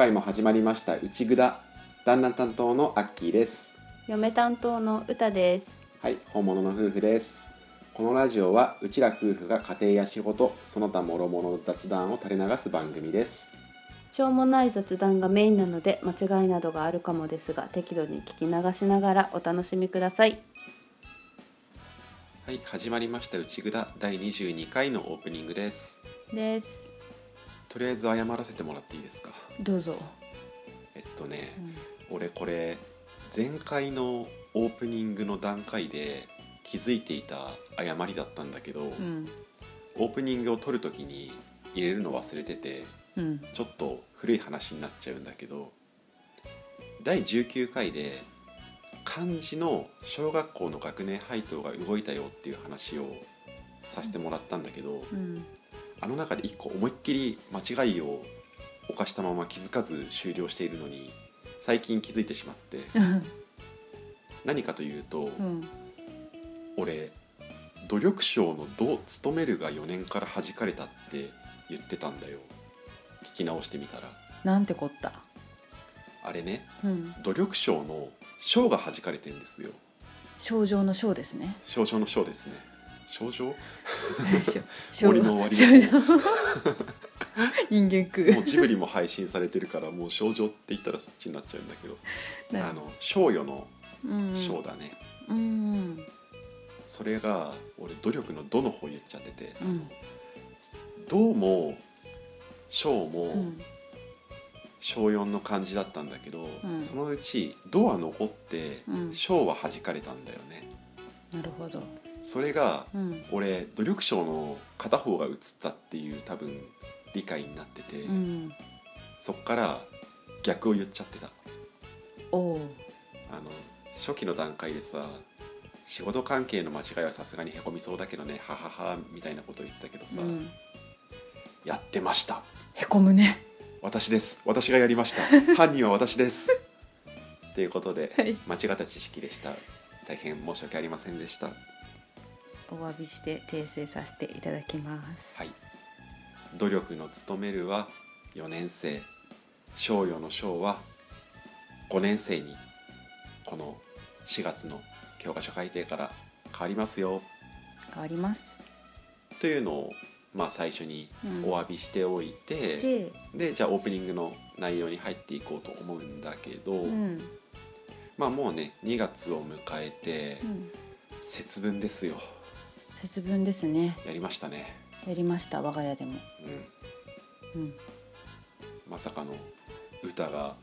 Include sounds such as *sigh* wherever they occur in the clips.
回も始まりました内ぐだ旦那担当のアッキーです。嫁担当の歌です。はい本物の夫婦です。このラジオはうちら夫婦が家庭や仕事その他諸々の雑談を垂れ流す番組です。しょうもない雑談がメインなので間違いなどがあるかもですが適度に聞き流しながらお楽しみください。はい始まりました内ぐだ第22回のオープニングです。ですとりあえず謝らせてもらっていいですか？どうぞ、えっとね、俺これ前回のオープニングの段階で気づいていた誤りだったんだけど、うん。オープニングを撮る時に入れるの忘れててうん。ちょっと古い話になっちゃうんだけど第19回で漢字の小学校の学年配当が動いたよっていう話をさせてもらったんだけどうんあの中で一個思いっきり間違いを犯したまま気づかず終了しているのに最近気づいてしまって何かというと、うん。俺努力賞の「ど」勤めるが4年から弾かれたって言ってたんだよ。聞き直してみたら。なんてこった？あれねうん。努力賞の「賞」が弾かれてんですよ。症状の症ですね。症状の「賞」ですね。症状症森の終わり。*laughs* 人間食もうジブリも配信されてるからもう症状って言ったらそっちになっちゃうんだけど。あの賞与のうん「賞」だね、うん。それが俺努力の「ど」の方言っちゃってて。うん「ど」も「賞」も、うん。小4の漢字だったんだけど、うん。そのうち「ド」は残ってうん「小」は弾かれたんだよね。なるほどそれがうん。俺努力賞の片方が映ったっていう多分理解になってて、うん。そっから逆を言っちゃってた。あの初期の段階でさ仕事関係の間違いはさすがにへこみそうだけどねはははみたいなことを言ってたけどさ、うん。やってました。へこむね。私です。私がやりました。*laughs* 犯人は私です。ということで、はい。間違った知識でした。大変申し訳ありませんでしたお詫びして訂正させていただきます。はい。努力の務めるは4年生賞与の賞は5年生にこの4月の教科書改定から変わりますよ。変わります。というのをまあ最初にうん。お詫びしておいて、ででじゃあオープニングの内容に入っていこうと思うんだけど、うん。まあもうね2月を迎えてうん。節分ですよ節分ですね。やりましたね。やりました我が家でも。うん。うん。まさかの歌が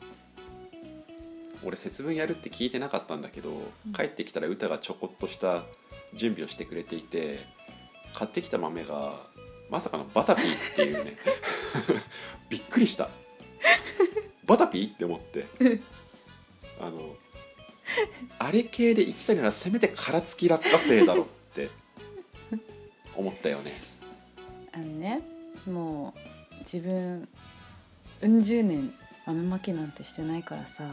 俺節分やるって聞いてなかったんだけど、うん。帰ってきたら歌がちょこっとした準備をしてくれていて買ってきた豆がまさかのバタピーっていうね。*laughs* びっくりした。バタピーって思って。あのあれ系で行きたいならせめて殻付き落花生だろって思ったよね。あのねもう自分うん十年豆まきなんてしてないからさ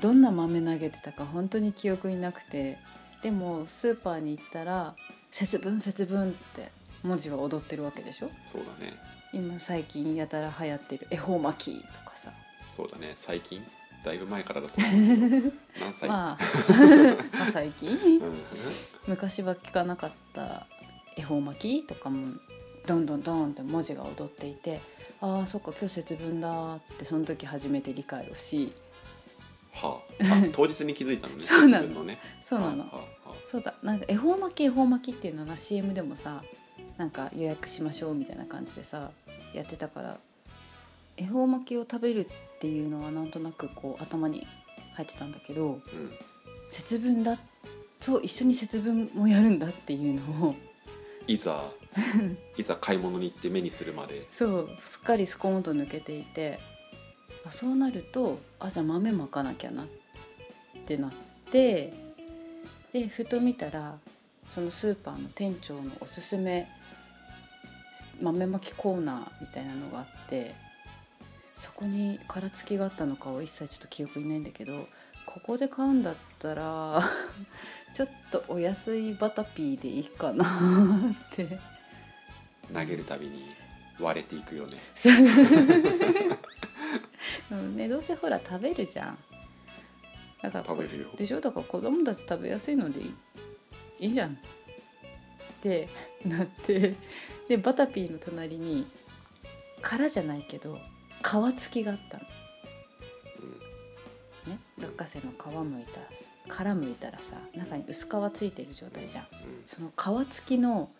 どんな豆投げてたか本当に記憶になくてでもスーパーに行ったら「節分節分」って文字は踊ってるわけでしょ？そうだね。今最近やたら流行ってる恵方巻きとかさ。そうだね。最近？だいぶ前からだと思うけど何歳、まあ *laughs* まあ最近？うん。昔は聞かなかった恵方巻きとかもどんどんどんって文字が踊っていてああそっか今日節分だってその時初めて理解をしはあ、あ当日に気づいたのね *laughs* そうなの。節分のね。そうなの。はあはあはそうだ。なんか恵方巻き恵方巻きっていうのが CM でもさなんか予約しましょうみたいな感じでさやってたから恵方巻きを食べるっていうのはなんとなくこう頭に入ってたんだけどあうん。節分だそう一緒に節分もやるんだっていうのを。いざ *laughs* いざ買い物に行って目にするまで。そうすっかりスコーンと抜けていてあそうなるとあじゃあ豆まかなきゃなってなってでふと見たらそのスーパーの店長のおすすめ豆まきコーナーみたいなのがあってそこに殻付きがあったのかは一切ちょっと記憶にないんだけどここで買うんだったら *laughs* ちょっとお安いバタピーでいいかなって。投げるたびに割れていくよね。そう。ねどうせほら食べるじゃん。だからこ食べるよ。でしょ？だから子供たち食べやすいのでいいいいじゃん。ってなって。でバタピーの隣に殻じゃないけど皮付きがあったの。ね落花生の皮むいた殻むいたらさ中に薄皮ついてる状態じゃん。うん。その皮付きの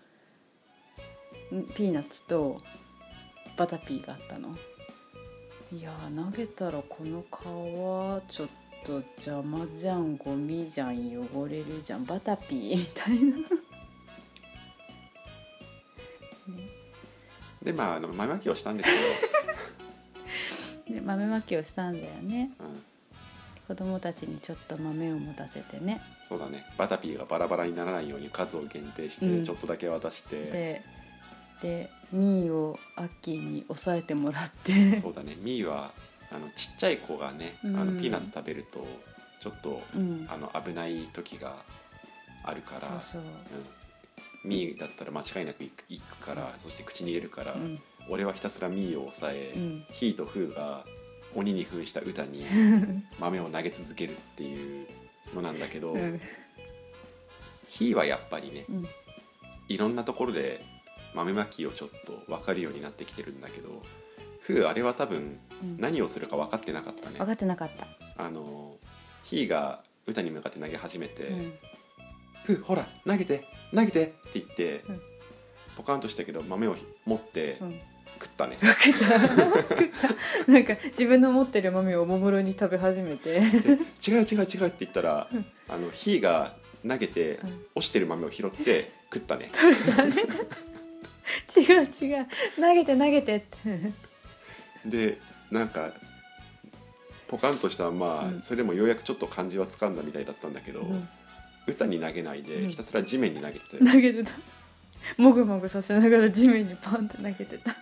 んピーナッツとバタピーがあったの。いやー投げたらこの皮ちょっと邪魔じゃんゴミじゃん汚れるじゃんバタピーみたいな、*laughs* ね、でまああの豆まきをしたんです *laughs* で豆まきをしたんだよね。うん、子供たちにちょっと豆を持たせてね。そうだね。バタピーがバラバラにならないように数を限定してうん。ちょっとだけ渡して、ででミーをアッキーに抑えてもらって。そうだね。ミーはあのちっちゃい子がね、うん。あのピーナッツ食べるとちょっとうん。あの危ない時があるからそうそう。うん、ミーだったら間違いなくいくいくからそして口に入れるから、うん俺はひたすらミーを抑え、うん。ヒーとフーが鬼に扮した歌に *laughs* 豆を投げ続けるっていうのなんだけど、うん。ヒーはやっぱりねうん。いろんなところで豆まきをちょっと分かるようになってきてるんだけどフーあれは多分うん。何をするか分かってなかったね。分かってなかった、あのヒーが歌に向かって投げ始めてうん「フーほら投げて投げて!」って言って、うん。ポカンとしたけど豆を持ってうん食ったね、食った。食った。なんか自分の持ってる豆をおもむろに食べ始めて。で違う違う違うって言ったら、うん。あのヒーが投げて、うん。落ちてる豆を拾って食ったね。違う違う。投げて投げてって。でなんかポカンとしたまま、うん。それでもようやくちょっと感じはつかんだみたいだったんだけど、うん。歌に投げないで、うん。ひたすら地面に投げてたよ。投げてた。もぐもぐさせながら地面にパンって投げてた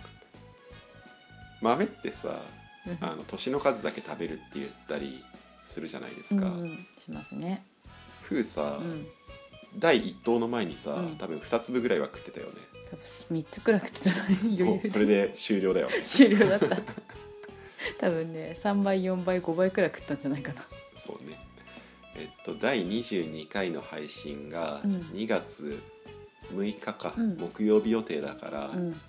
豆ってさうん。あの年の数だけ食べるって言ったりするじゃないですか、うんしますね。フーさ、うん。第一頭の前にさ、うん。多分2粒ぐらいは食ってたよね。多分三つくらい食ってた余も裕うそれで終了だよ。ね *laughs* 終了だった。*laughs* 多分ね3倍4倍5倍くらい食ったんじゃないかな。そうね。えっと第22回の配信がうん。2月6日か、うん。木曜日予定だから、うん。うんうん。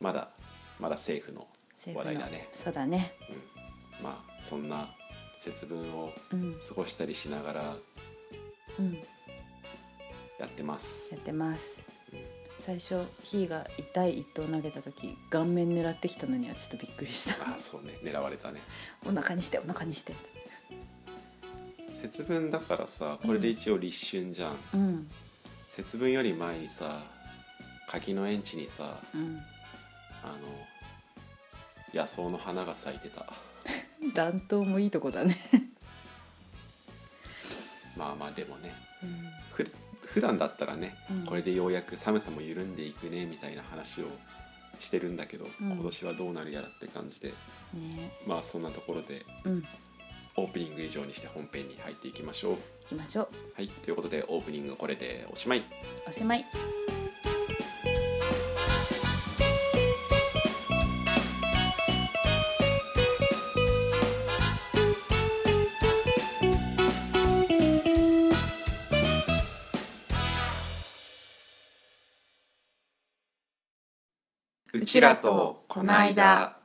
まだまだセーフの話題だね。そうだね。まあそんな節分をうん。過ごしたりしながらうん。やってます。やってます。うん。最初ヒーが痛い一投投げた時顔面狙ってきたのにはちょっとびっくりした。あそうね。狙われたね。お腹にしてお腹にして。節分だからさこれで一応立春じゃん、うん。節分より前にさ柿の園地にさうんあの野草の花が咲いてた。*laughs* 暖冬もいいとこだね。*laughs* まあまあでもねうん。ふ普段だったらね、うん。これでようやく寒さも緩んでいくねみたいな話をしてるんだけど、うん。今年はどうなるやらって感じでね。まあそんなところでうん。オープニング以上にして本編に入っていきましょう。行きましょう。はいということでオープニングこれでおしまい。おしまいちらとこの間。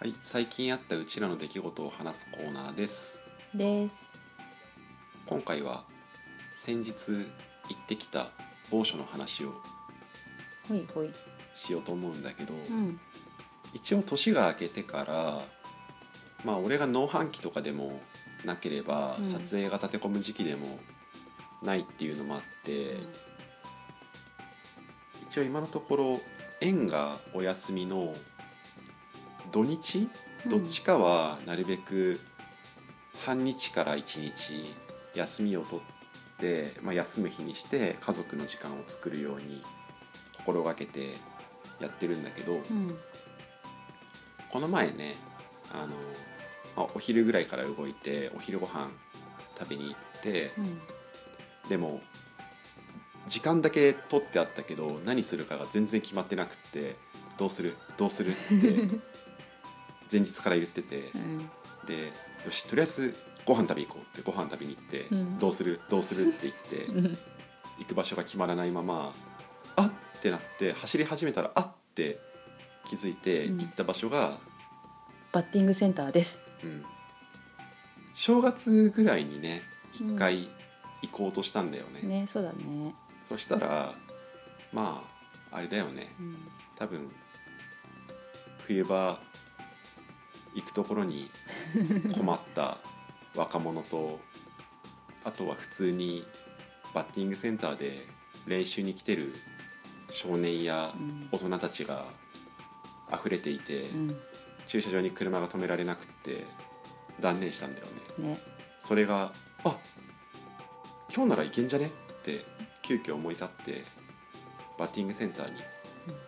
はい最近あったうちらの出来事を話すコーナーです。です。今回は先日行ってきた某所の話をほいほい。しようと思うんだけど、うん。一応年が明けてからまあ俺が農飯期とかでもなければ、うん。撮影が立て込む時期でもないっていうのもあって、一応今のところ園がお休みの土日？どっちかはなるべく半日から1日休みを取って、まあ、休む日にして家族の時間を作るように心がけてやってるんだけど、うん。この前ねあの、まあ、お昼ぐらいから動いてお昼ご飯食べに行ってうんでも時間だけ取ってあったけど何するかが全然決まってなくってどうするどうするって *laughs* 前日から言っててうん。でよしとりあえずご飯食べ行こうってご飯食べに行って、うん。どうするどうするって言ってうん *laughs* 行く場所が決まらないままあっってなって走り始めたらあって気づいてうん。行った場所が、バッティングセンターですうん。正月ぐらいにね一回行こうとしたんだよね、ねそうだね。そしたらまああれだよね。うん。多分冬場行くところに困った若者とあとは普通にバッティングセンターで練習に来てる少年やうん。大人たちが溢れていて、うん駐車場に車が止められなくって断念したんだよね。ね。それがあ今日なら行けんじゃねって急遽思い立ってバッティングセンターに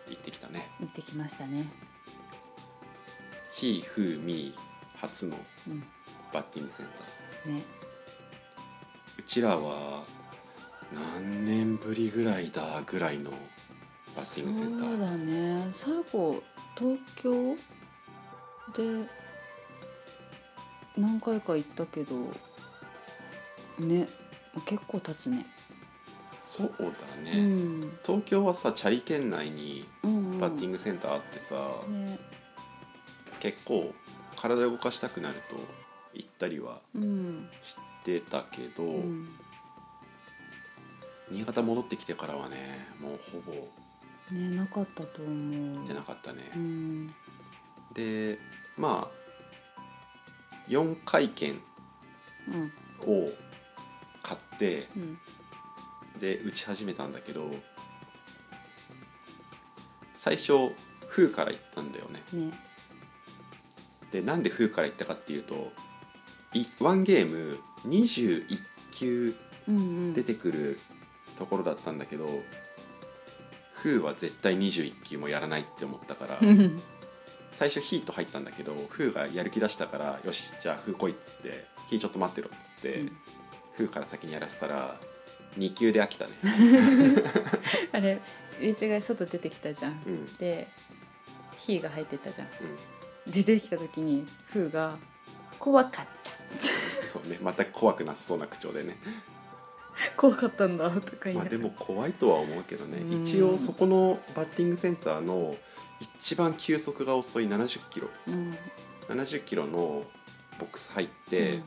行ってきたね、行ってきましたね。ひふみ初のうん。バッティングセンター。ね。うちらは何年ぶりぐらいだぐらいのバッティングセンター。そうだね。最後東京？で何回か行ったけどね結構経つね。そうだうね、ん。東京はさチャリ圏内にうん。バッティングセンターあってさ、ね。結構体動かしたくなると行ったりはうん。してたけど、うん。新潟戻ってきてからはねもうほぼねなかったと思う。出なかったね、うん。でまあ4回券うん。を買ってうん。で打ち始めたんだけど最初「風」から行ったんだよね。ね。でなんで「風」から行ったかっていうといワンゲーム21球うんうん。出てくるところだったんだけど「風」は絶対21球もやらないって思ったからうん *laughs* 最初ヒート入ったんだけどフーがやる気出したからよしじゃあフー来いっつってヒーちょっと待ってろっつって、うん。フーから先にやらせたら2球で飽きたね。*laughs* あれ入れ違い外出てきたじゃん。うん。で火が入ってたじゃん。うん。で出てきた時にフーが「怖かった」そうね全く怖くなさそうな口調でね。*laughs* 怖かったんだとか言いまあでも怖いとは思うけどね。うん。一応そこのバッティングセンターの一番球速が遅い70キロ。うん。70キロのボックス入って、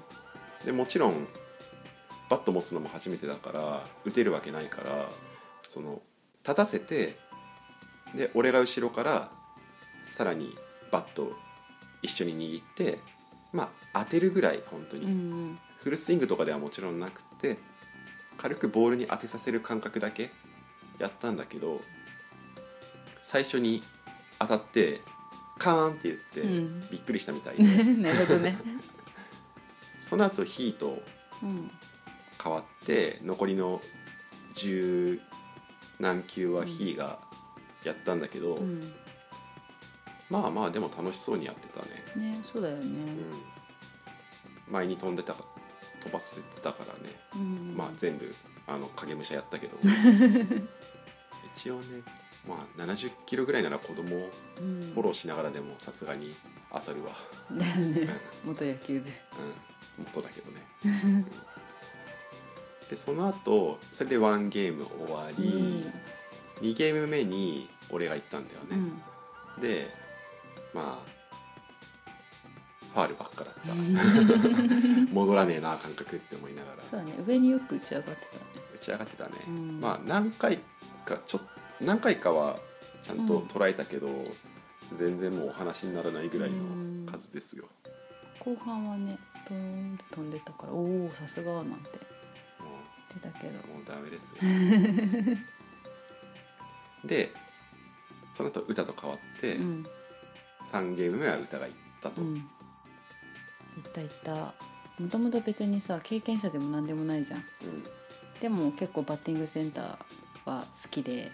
でもちろんバット持つのも初めてだから打てるわけないからその立たせてで俺が後ろからさらにバット一緒に握ってまあ当てるぐらい本当に、うんうん。フルスイングとかではもちろんなくて軽くボールに当てさせる感覚だけやったんだけど最初に当たってカーンって言って、うん。びっくりしたみたいで。*laughs* なるほどね。*laughs* その後ヒートうん。変わって残りの十何球はヒーがやったんだけど、うん。まあまあでも楽しそうにやってたね、ねそうだよね。うん、前に飛んでた飛ばせてたからね、うん。まあ全部あの影武者やったけど。*laughs* 一応ねまあ70キロぐらいなら子供をうん。フォローしながらでもさすがに当たるわ、だよね。元野球でうん、元だけどね、うん。でその後それでワンゲーム終わり、2ゲーム目に俺が行ったんだよね、うん。でまあファールばっかだった。*laughs* 戻らねえな感覚って思いながら。そうだね。上によく打ち上がってたね。打ち上がってたね、うん。まあ何回かちょ何回かはちゃんと捉えたけど、全然もうお話にならないぐらいの数ですよ、後半はねドーンって飛んでたからおおさすがなんて。も言ってたけど。うもうダメですよ。*laughs* でその後歌と変わって、うん。3ゲーム目は歌がいったと、うん。いったいった。もともと別にさ経験者でも何でもないじゃん。うん。でも結構バッティングセンターは好きで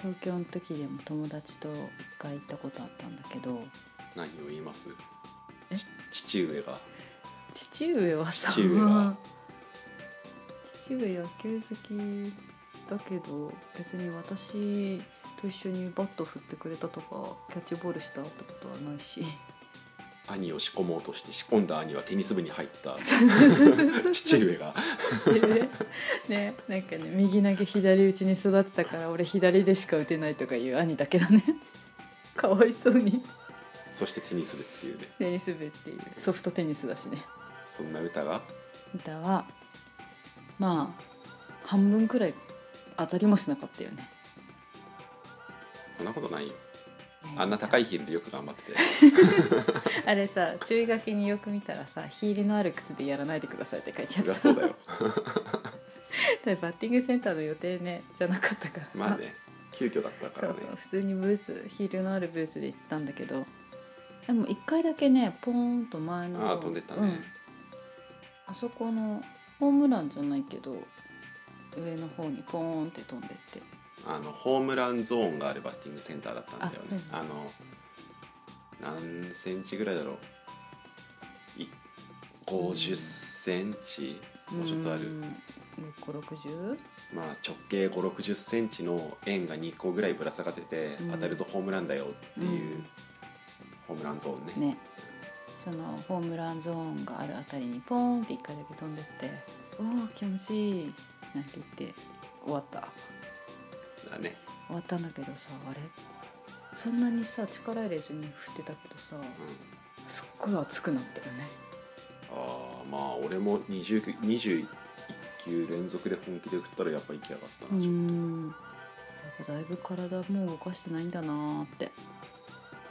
東京の時でも友達と一回行ったことあったんだけど何を言います？え？ち父上が。父上はさ父上は。父上野球好きだけど別に私と一緒にバット振ってくれたとかキャッチボールしたってことはないし兄を仕込もうとして仕込んだ兄はテニス部に入った *laughs* 父上が。*laughs* ねなんかね右投げ左打ちに育ってたから俺左でしか打てないとかいう兄だけどね。*laughs* かわいそうに。そしてテニス部っていうね。テニス部っていう。ソフトテニスだしね。そんな歌が？歌はまあ半分くらい当たりもしなかったよね。そんなことないよあんな高いヒールでよく頑張ってて。*laughs* あれさ注意書きによく見たらさヒールのある靴でやらないでくださいって書いてあそった。そうだよ。*laughs* だバッティングセンターの予定ねじゃなかったから。さまあね急遽だったからね。そうそう普通にブーツヒールのあるブーツで行ったんだけど。でも一回だけねポーンと前のああ飛んでったね、うん、あそこのホームランじゃないけど上の方にポーンって飛んでってあのホームランゾーンがあるバッティングセンターだったんだよね。ああの何センチぐらいだろう。い50センチ？もうちょっとある。560まあ直径5 6 0センチの円が2個ぐらいぶら下がってて、うん。当たるとホームランだよっていう、ホームランゾーンね。ね。そのホームランゾーンがあるあたりにポーンって一回だけ飛んでって「おお気持ちいい」なんて言って終わっただね、終わったんだけどさあれ？そんなにさ力入れずに振ってたけどさうん、すっごい熱くなったよね。ああまあ俺も20 21球連続で本気で振ったらやっぱ行きやがったうな、ん。やっぱだいぶ体もう動かしてないんだなーって。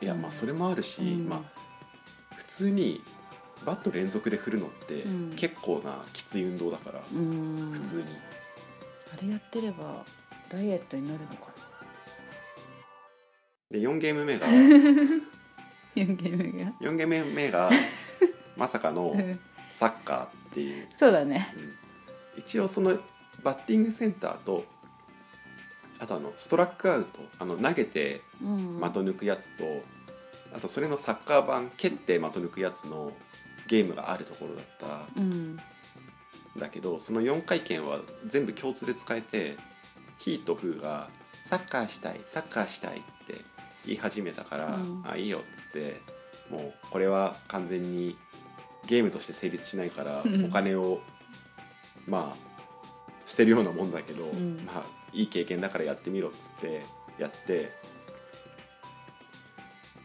いやまあそれもあるし、うん。まあ普通にバット連続で振るのってうん。結構なきつい運動だから、うん。普通に。あれやってればダイエットになるのかで4ゲーム目がな4ゲームが？4ゲーム目がまさかのうん。サッカーっていう、そうだね。うん。一応そのバッティングセンターとあとあのストラックアウトあの投げてうん的抜くやつと、あとそれのサッカー版蹴って的抜くやつのゲームがあるところだった。うん。んだけどその4回転は全部共通で使えてヒーとフーが「サッカーしたいサッカーしたい」って言い始めたから「うん。あいいよ」っつってもうこれは完全にゲームとして成立しないからうん。お金をまあ捨てるようなもんだけど、うん。まあいい経験だからやってみろっつってやって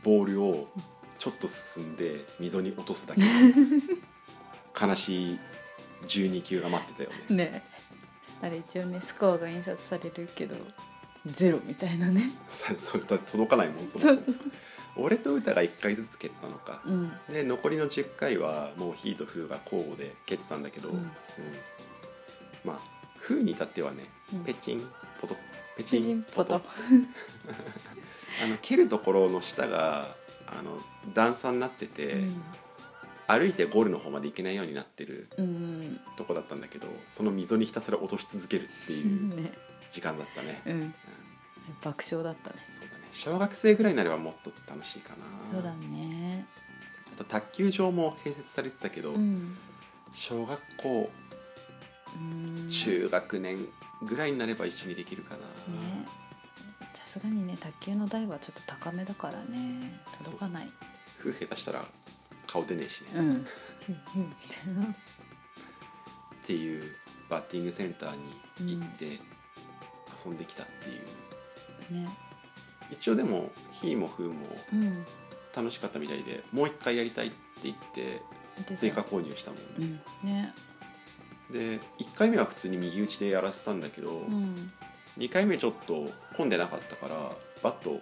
ボールをちょっと進んで溝に落とすだけの *laughs* 悲しい12球が待ってたよね。ねあれ一応ねスコアが印刷されるけどゼロみたいなね。*laughs* さそれと届かないもんそも俺と歌が1回ずつ蹴ったのか、うん。で残りの10回はもうヒーとフーが交互で蹴ってたんだけど、うんうん。まあフーに至ってはねうんペチンポトペチチンンポト。ポト。*laughs* あの蹴るところの下があの段差になってて、歩いてゴールの方まで行けないようになってるうんうん。とこだったんだけどその溝にひたすら落とし続けるってういうん。ね時間だったね、うん。爆笑だったね。そうだね。小学生ぐらいになればもっと楽しいかな。そうだね。あと卓球場も併設されてたけど、うん。小学校うん。中学年ぐらいになれば一緒にできるかな、ね。さすがにね卓球の台はちょっと高めだからね。届かない。夫婦下手したら顔出ねえしね、っうん。うんていうバッティングセンターに行って遊んできたっていう、ね。一応でもひーもふーもうん。楽しかったみたいでもう一回やりたいって言って追加購入したもんうね、ん。ね。で1回目は普通に右打ちでやらせたんだけど、うん。2回目ちょっと混んでなかったからバット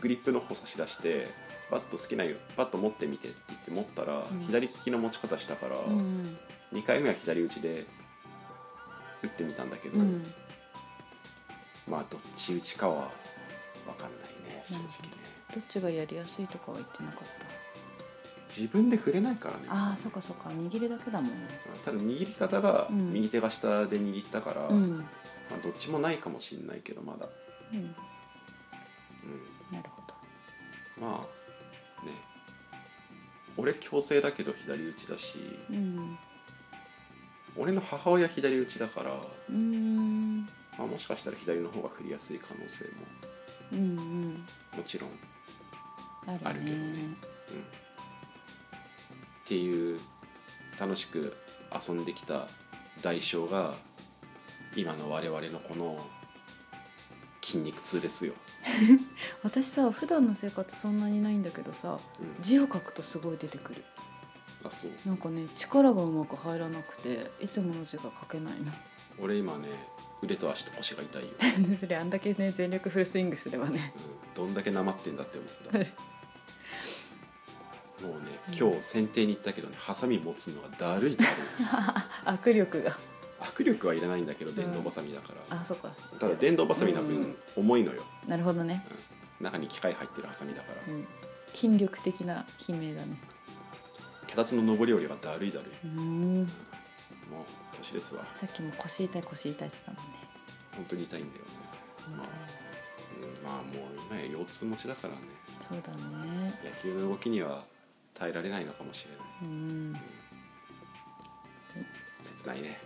グリップの方差し出してバット好きなよ。バット持ってみてって言って持ったら、うん。左利きの持ち方したから、うん2回目は左打ちで打ってみたんだけど、うん。まあどっち打ちかは分かんないね正直ね、どっちがやりやすいとかは言ってなかっ自分で触れないからね。たああそっかそっか。握りだけだもんね。ただ握り方がうん。右手が下で握ったから、うん。まあ、どっちもないかもしれないけどまだ、うん。うん、なるほど。まあね俺強制だけど左打ちだしうん。俺の母親左打ちだから、うーん。まあ、もしかしたら左の方が振りやすい可能性もうんうん。もちろん、うん、あるね。あるけどね。っていう楽しく遊んできた代償が今の我々のこの筋肉痛ですよ、*laughs* 私さ普段の生活そんなにないんだけどさうん、字を書くとすごい出てくる。あそう。なんかね力がうまく入らなくていつもの字が書けない俺今ね腕と足と腰が痛いよ、の *laughs* それあんだけね全力フルスイングすればね。うん、どんだけなまってんだって思った。もうね今日剪定に行ったけどねハサミ持つのがだるいだるい。*laughs* 握力が握力はいらないんだけど電動バサミだから、あそっか。ただ電動バサミのうん。分重いのよ、なるほどね、中に機械入ってるハサミだから、うん、筋力的な悲鳴だね。脚立の上り下りがだるいだるい。うもう年ですわ。さっきも腰痛い腰痛いって言ってたもんね。本当に痛いんだよね、まあうん、まあもう今や腰痛持ちだからね。そうだね。野球の動きには耐えられないのかもしれない。うん。切ないね、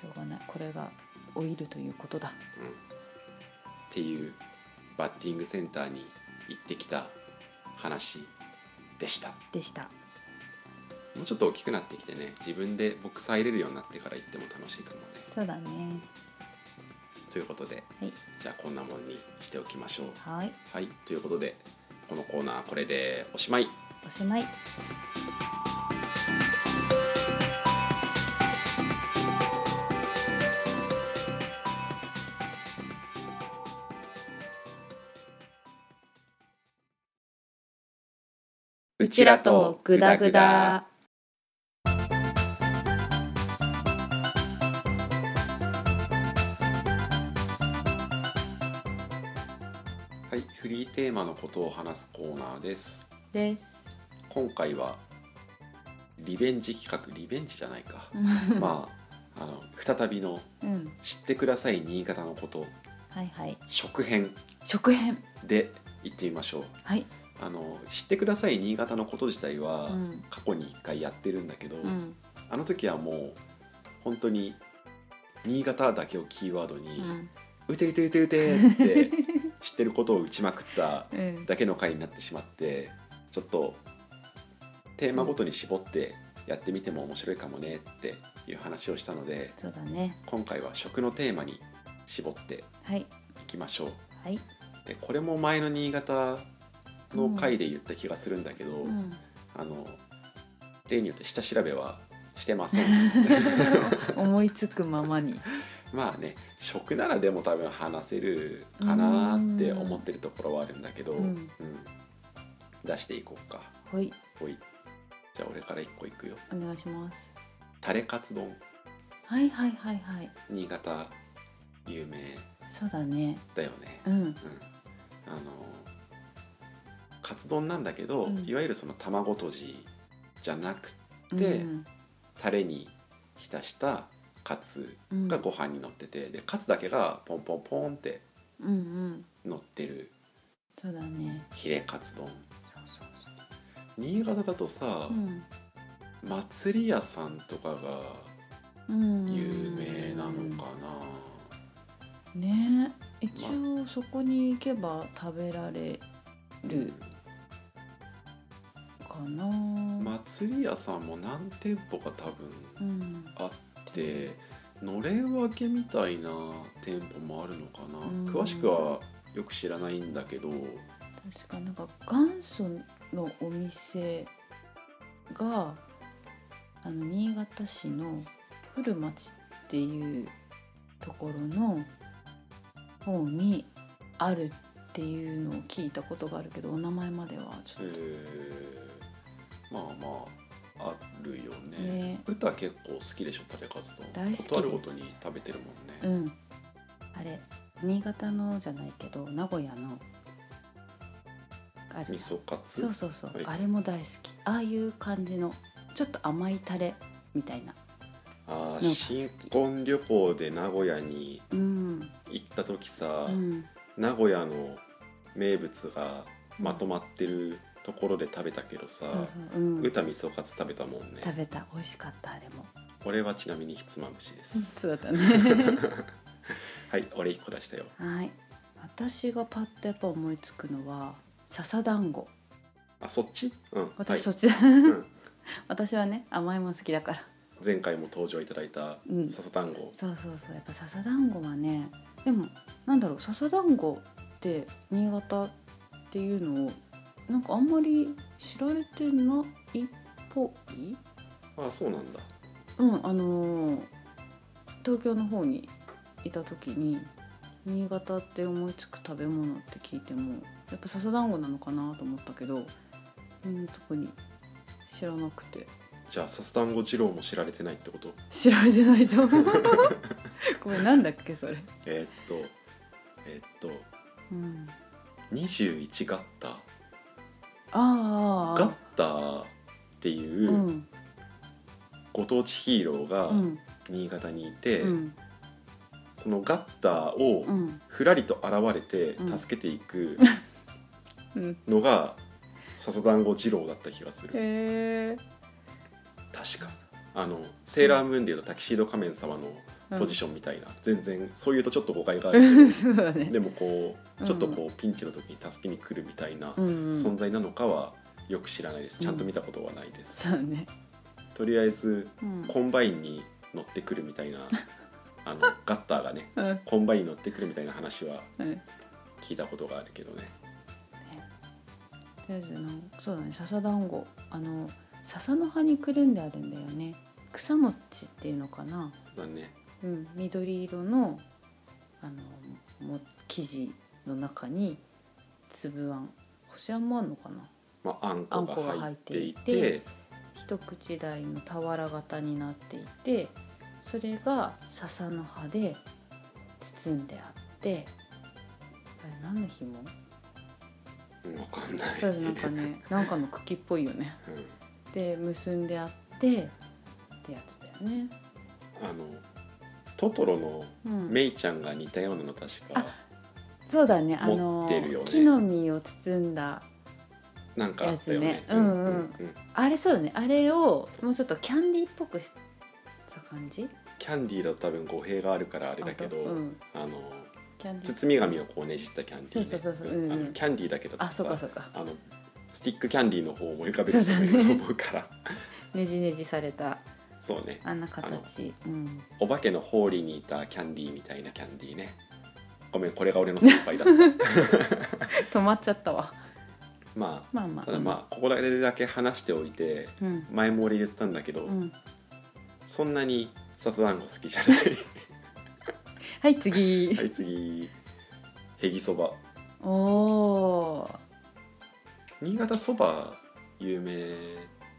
しょうがない。これが老いるということだ。うん、っていうバッティングセンターに行ってきた話でした。でした。もうちょっと大きくなってきてね。自分でボックス入れるようになってから行っても楽しいかもね。そうだね。ということではい。じゃあこんなもんにしておきましょう。はい。はい。ということでこのコーナーこれでおしまい。おしまいちらとグダグダ。はいフリーテーマのことを話すコーナーです。です。今回はリベンジ企画リベンジじゃないか。*laughs* まああの再びのうん「知ってください新潟のこと。はいはい」食編。食編。で行ってみましょう。はいあの知ってください新潟のこと自体はうん。過去に1回やってるんだけど、うん。あの時はもう本当に新潟だけをキーワードうにん「うてうてうてうて」っ *laughs* て知ってることを打ちまくったうん。だけの回になってしまってちょっとテーマごとに絞ってやってみても面白いかもねっていう話をしたのでそうだね。今回は食のテーマに絞ってはい。いきましょう。はい。でこれも前の新潟の回で言った気がするんだけど、うん。あの例によって下調べはしてません。*laughs* 思いつくままに。*laughs* まあね食ならでも多分話せるかなって思ってるところはあるんだけど、うん。うん。出していこうか。はい。ほい。じゃあ俺から一個いくよ。お願いします。タレカツ丼。はいはいはいはい。新潟有名そうだね。だよね、うん。うん、あのカツ丼なんだけど、うん。いわゆるその卵とじじゃなくうん。でタレに浸したカツうん。がご飯に乗っててでカツだけがポンポンポンってうんうん。乗ってる。そうだね。ヒレカツ丼。そうそう新潟だとさそう、うん。祭り屋さんとかがうん。有名なのかな、ね。一応そこに行けば食べられる。かな、祭り屋さんも何店舗か多分うん。あってのれん分けみたいな店舗もあるのかな、うん。詳しくはよく知らないんだけど。確かなんか元祖のお店があの新潟市の古町っていうところの方にあるっっていうのを聞いたことがあるけどお名前まではちょっえー、まあまああるよね。ね。歌結構好きでしょ食べ活動大好きです。ことあるごとに食べてるもんうん。あれ新潟のじゃないけど名古屋の味噌カツ？そうそうそう、はい。あれも大好き。ああいう感じのちょっと甘いタレみたいな。あなんかー新婚旅行で名古屋にうん。行った時さ、うん。名古屋の名物がまとまってるところで食べたけどさ、そうそううん。歌味噌カツ食べたもんね。食べた。美味しかったあれも。これはちなみにひつまぶしです、そうだったね。*laughs* はい俺1個出したよ。はい。私がパッとやっぱ思いつくのは笹団子。あそっち？うん私そっち。だ、はいうん、*laughs* 私はね甘いもの好きだから。前回も登場いただいたうん。笹団子、そうそうそう。やっぱ笹団子はねでもなんだろう笹団子って新潟っていうのをなんかあんまり知られてないっぽい？あそうなんだ。うんあのー東京の方にいた時に新潟って思いつく食べ物って聞いてもやっぱ笹団子なのかなと思ったけど、うん、特に知らなくて。じゃあ笹団子二郎も知られてないってこと？知られてないと思う。*laughs* ごめんなんだっけそれ、えーっとえーっとうん、21ガッターああガッターっていううんご当地ヒーローがうん。新潟にいて、うん。そのガッターをうん。ふらりと現れてうん。助けていくうん。のが笹団子二郎だった気がする。へえ確か。あのセーラームーンでいうとタキシード仮面様のポジションみたいな、全然そういうとちょっと誤解がある。*laughs* ね。でもこううん。ちょっとこうピンチの時に助けに来るみたいな存在なのかはよく知らないです。ちゃんと見たことはないです、そうね。とりあえずうん。コンバインに乗ってくるみたいな *laughs* あのガッターがねうん。コンバインに乗ってくるみたいな話はうん。聞いたことがあるけどね。とりあえずなんそうだね。笹団子。あの笹の葉にくるんであるんだよね。草餅っていうのかな。だねうん緑色のあのも生地の中に粒あんこしあんもあんのかな？まあ、あんここが入ってていいてて。一口大の俵型になっていてそれが笹の葉で包んであってあれ何の紐？うんわかんない。そうなんかね *laughs* なんかの茎っぽいよね。うん。で結んであってってやつだよね、あのトトロのうん、メイちゃんが似たようなの確かそうだね。あ持のってるよね。木の実を包んだなんかあったよね。うんうんあれそうだね。あれをもうちょっとキャンディーっぽくした感じ？キャンディーだと多分語弊があるからあれだけどあの包み紙をこうねじったキャンディー、ね、そうそうそうそう。うんキャンディーだけだとあそうかそうか。あのスティックキャンディーの方を思い浮かべると思うから。*laughs* ねじねじされたそうね。あんな形。うん。お化けのホーリーにいたキャンディーみたいなキャンディーね。ごめんこれが俺の先輩だった。*laughs* 止まっちゃったわ。ままあまあ。あただまあここだけ話しておいてうん。前も俺言ったんだけど、うん。そんなに笹団子好きじゃない。はい次、はい次。へぎそばおおー。新潟そば有名っ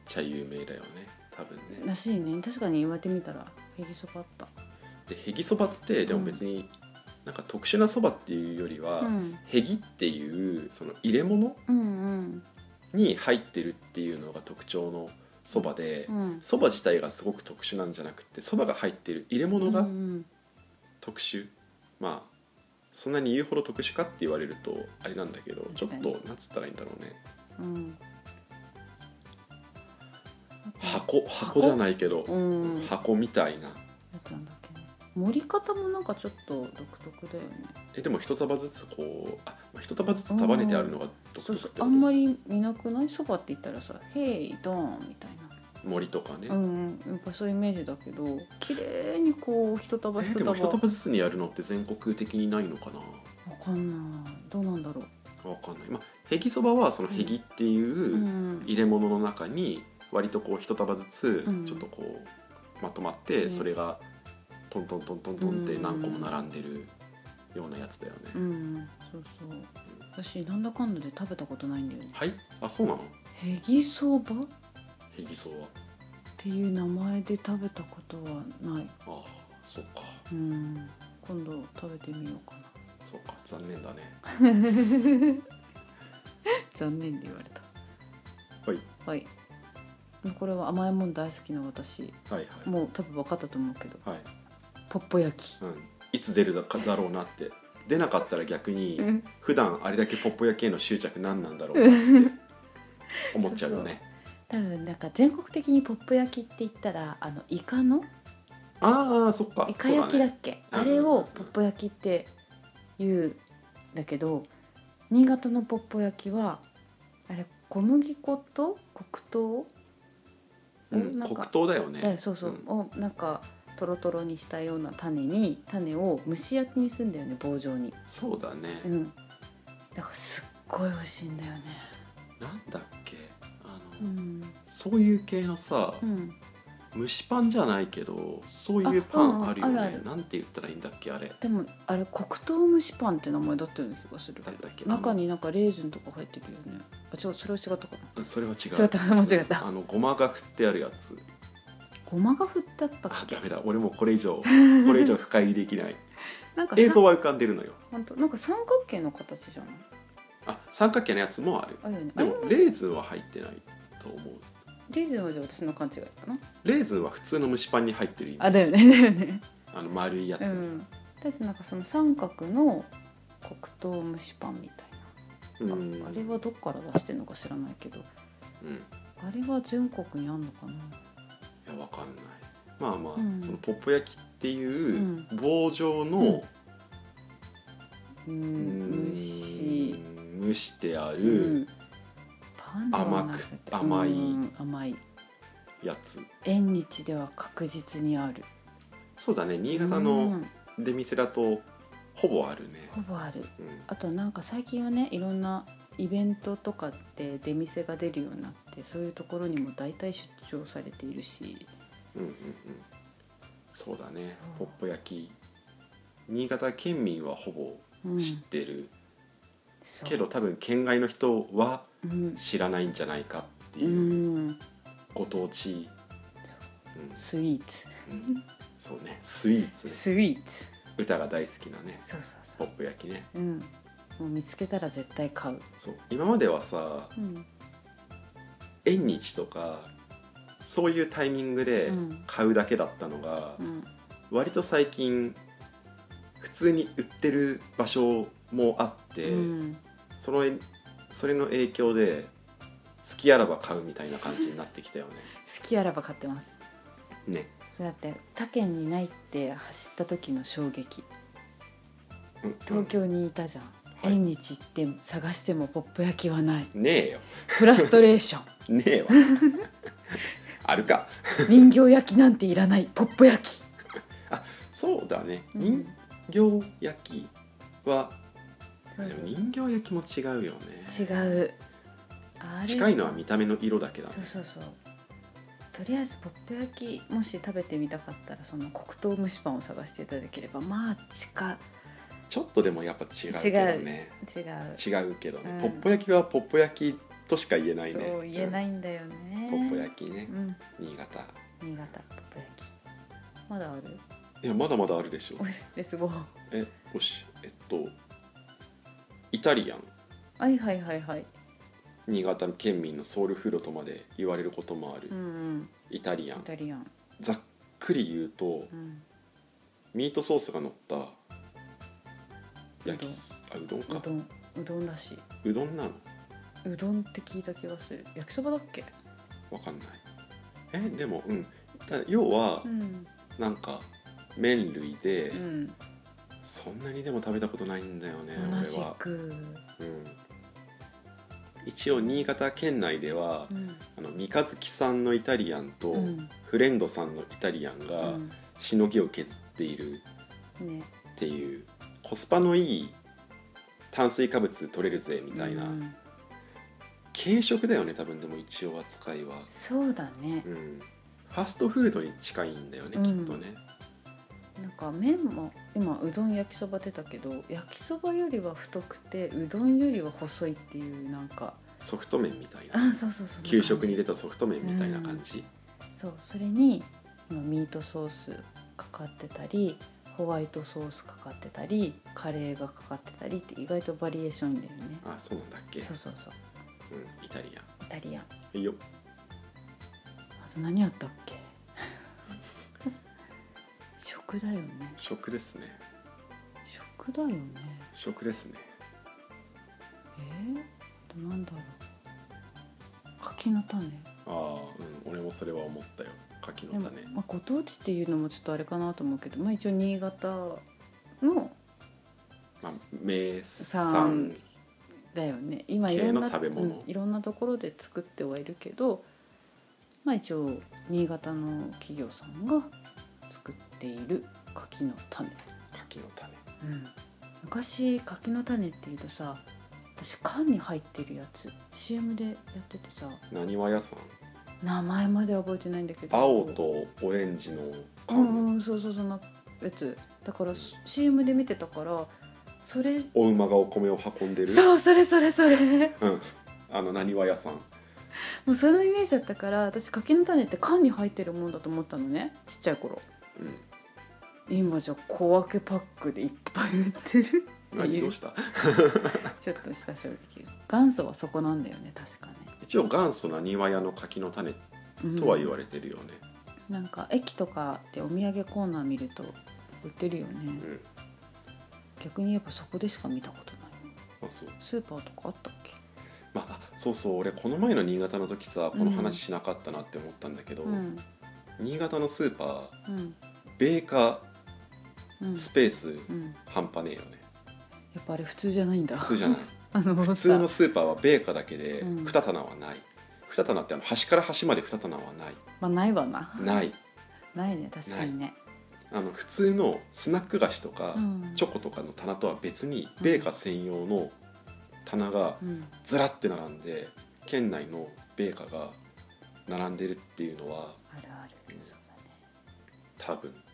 ちゃ有名だよね多分ね。らしいね。確かに言われてみたらへぎそばあった。でへぎそばってでも別になんか特殊なそばっていうよりは、うん。へぎっていうその入れ物うんうん。に入ってるっていうのが特徴のそばでうん。そば自体がすごく特殊なんじゃなくてそばが入ってる入れ物がうん特殊、まあそんなに言うほど特殊かって言われるとあれなんだけどちょっ確かにとなんつったらいいんだろうね。うん箱箱じゃないけど、うん。箱みたいな。やつなんだっけね盛り方もなんかちょっと独特だよね。えでも一束ずつこうあまあ一束ずつ束ねてあるのが独そう特ってこと？そうあんまり見なくない？そばって言ったらさ「へいドーン」みたいな。森とかね、うんうん。やっぱそういうイメージだけど綺麗にこう一束一えでも一束束ずつにやるのって全国的にないのかな？わかんない。どうなんだろう。わかんない。まあへぎそばはそのへぎっていううん。入れ物の中に割とこう一束ずつうんちょっとこうまとまってうんそれがトントントントントンって何個も並んでるようなやつだよね、うん。そうそう。私なんだかんだで食べたことないんだよね。はい？あそうなの？へぎそばっヘギソは？ていう名前で食べたことはない。ああそうか。うん。今度食べてみようかな。そうか残念だね。*laughs* 残念で言われた。はい。はいこれは甘いもん大好きな私。はいはい。もう多分分かったと思うけど。はい、ポッポ焼き。うん、いつ出るだろうなって。出なかったら逆に普段あれだけポッポ焼きへの執着何なんだろうなって。*laughs* 思っちゃうよね。多分なんか全国的にポッポ焼きって言ったらあのイカの？ああそっか。イカ焼きだっけ、ね。あれをポッポ焼きって言うんだけど新潟のポッポ焼きはあれ小麦粉と黒糖うん、なんか。黒糖だよね。えそうそう、ん。をなんかトロトロにしたような種に種を蒸し焼きにすんだよね棒状に。そうだね、うん。だからすっごい美味しいんだよね。なんだっけ？あうの、ん。そういう系のさ、うん蒸しパンじゃないけどそういうパンあるよね。あうんあるある。なんて言ったらいいんだっけあれ。でもあれ黒糖蒸しパンって名前だったような気がする。けどだったっけ中になんかレーズンとか入ってるよね。あ違うそれは違ったかなうんそれは違う。違った間違った。*laughs* あのごまが振ってあるやつ。ごまが振ってあったっけ？あダメだ。俺もうこれ以上これ以上深入りできない。*laughs* なんかさ映像は浮かんでるのよ。本当なんか三角形の形じゃない？あ三角形のやつもある。あるよね。でもレーズンは入ってないと思うレーズンはじゃあ私の勘違いかな。レーズンは普通の蒸しパンに入ってるイメージ。あだよねだよね。あの丸いやつ、うん。私なんかその三角の黒糖蒸しパンみたいな、うん。ああれはどっから出してるのか知らないけど。うん。あれは全国にあんのかな。いやわかんない。まあまあ、うん。そのポップ焼きっていううん棒状の、ううん蒸し、蒸してあうる甘く甘い。うん甘い。やつ、縁日では確実にある。そうだね。新潟うのん。出店だとほぼあるね、ほぼある。うん。あとなんか最近はねいろんなイベントとかで出店が出るようになってそういうところにも大体出張されているし。うんうんうん。そうだね。ポッポ焼き。新潟県民はほぼうん知ってる、そう。けど多分県外の人はうん、知らないんじゃないかってういうん。ご当地、うん。スイーツ。うん。そうね。スイーツね。スイーツ。歌が大好きなね。そうそうポッそうプ焼きね。うん。もう見つけたら絶対買う。そう。今まではさうん。縁日とかそういうタイミングでうん。買うだけだったのが、うん。割と最近普通に売ってる場所もあって、うん。そのそれの影響で好きあらば買うみたいな感じになってきたよね。好きあらば買ってます。ね、だって他県にないって走った時の衝撃。うん。東京にいたじゃん、はい。縁日行って探してもポップ焼きはない。ねえよ。フラストレーション。*laughs* ねえわ。*laughs* あるか。人形焼きなんていらない。ポップ焼き、*laughs* そうだね。うん。人形焼きは、でも人形焼きも違うよね。違う。あれ。近いのは見た目の色だけだね。そうそうそう。とりあえずポップ焼きもし食べてみたかったらその黒糖蒸しパンを探していただければまあ近ちょっとでもやっぱ違うけどね。違う。違うけどね、うん。ポッポ焼きはポッポ焼きとしか言えないね。そう言えないいんだよね、ポッポ焼きね。うん。新潟。新潟ポップ焼き。まだある？いやまだまだあるでしょ。おいですごい。えよし。えっとイタリアン。はいはいはいはい。新潟県民のソウルフードとまで言われることもある、うんうん。イタリアインタリアン。ざっくり言うとうん。ミートソースが乗った焼きすあうどんか。うどん。うどんらしうどんなの？いうどんって聞いた気がする。焼きそばだっけ？わかんない。えでもうん。だ要はうん。なんか麺類で、うんそんなにでも食べたことないんだよね同じ俺は、くうん、一応新潟県内ではうん。あの三日月さんのイタリアンと、うん。フレンドさんのイタリアンうがん。しのぎを削っているね。っていう。コスパのいい炭水化物取れるぜみたいな、うん。軽食だよね多分でも一応扱いは、そうだね。うん、ファストフードに近いんだよね、うん。きっとねなんか麺も今うどん焼きそば出たけど焼きそばよりは太くてうどんよりは細いっていうなんかソフト麺みたいな。あそうそうそう。給食に出たソフト麺みたいな感じ、そうそれに今ミートソースかかってたりホワイトソースかかってたりカレーがかかってたりって意外とバリエーションいいんだよね。あそうなんだっけ。そうそうそう。うん、イタリア。ンイタリア。ンいいよ。あと何あったっけ？食だよね。食ですね。食だよね。食ですね。えー、あとなんだろう。柿の種。ああうん俺もそれは思ったよ。柿の種、まあ、ご当地っていうのもちょっとあれかなと思うけど、まあ、一応新潟のまあ、名産産だよね。今いろんなうんいろんなところで作ってはいるけどまあ一応新潟の企業さんが作っている柿の種、柿の種。うん、昔柿の種っていうとさ私缶に入ってるやつ CM でやっててさ。何和屋さん？名前までは覚えてないんだけど。青とオレンジのう缶、んうんそうそうそんなやつ。だから CM で見てたからそれお馬がお米を運んでる？そうそれそれそれ。うん、あの何和屋さん。もうそのイメージだったから私柿の種って缶に入ってるもんだと思ったのね。ちっちゃい頃。うん今じゃ小分けパックでいっぱい売ってる何どうした？*laughs* ちょっとした衝撃元祖はそこなんだよね確かね、一応元祖な庭屋の柿の種うんとは言われてるよね、なんか駅とかでお土産コーナー見ると売ってるよね、うん。逆に言えばそこでしか見たことない。まあそう。スーパーとかあったっけ？まあそうそう俺この前の新潟の時さこの話しなかったなって思ったんだけど、うん。新潟のスーパーうん米価うん。スペースうん。半端ねえよね。やっぱあれ普通じゃないんだ。普通じゃない。*laughs* あの普通のスーパーは米価だけでうん。2棚はない。2棚ってあの端から端まで2棚はない。まあないわな。ない。ないね確かにね。あの普通のスナック菓子とかうん。チョコとかの棚とは別に米価専用の棚がうん。ずらって並んで県内の米価が並んでるっていうのはあるある。そうだね多分。まあ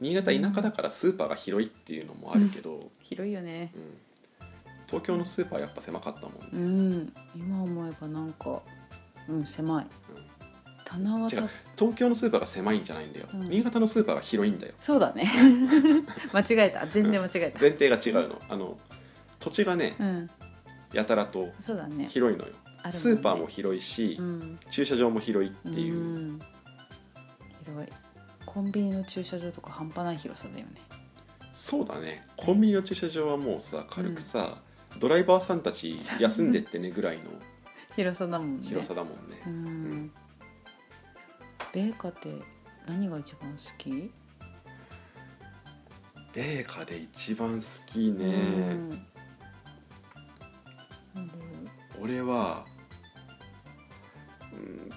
新潟田舎だからスーパーが広いっていうのもあるけど、広いよね。うん。東京のスーパーやっぱ狭かったもんね、うん。今思えばなんかうん狭い。棚はた違う。東京のスーパーが狭いんじゃないんだよ、うん。新潟のスーパーが広いんだよ。そうだね。*laughs* 間違えた。全然間違えた。前提が違うの。あの土地がねうん。やたらとそうだね。広いのよ、あるもんね。スーパーも広いし、うん。駐車場も広いっていう、ん。広いコンビニの駐車場とか半端ない広さだよね。そうだね。コンビニの駐車場はもうさ軽くさ、ドライバーさんたち休んでってねぐらいの *laughs* 広さだもんね。広さだもんね、うん。米花って何が一番好き？米花で一番好きね、うん。なんだろ俺は、うん、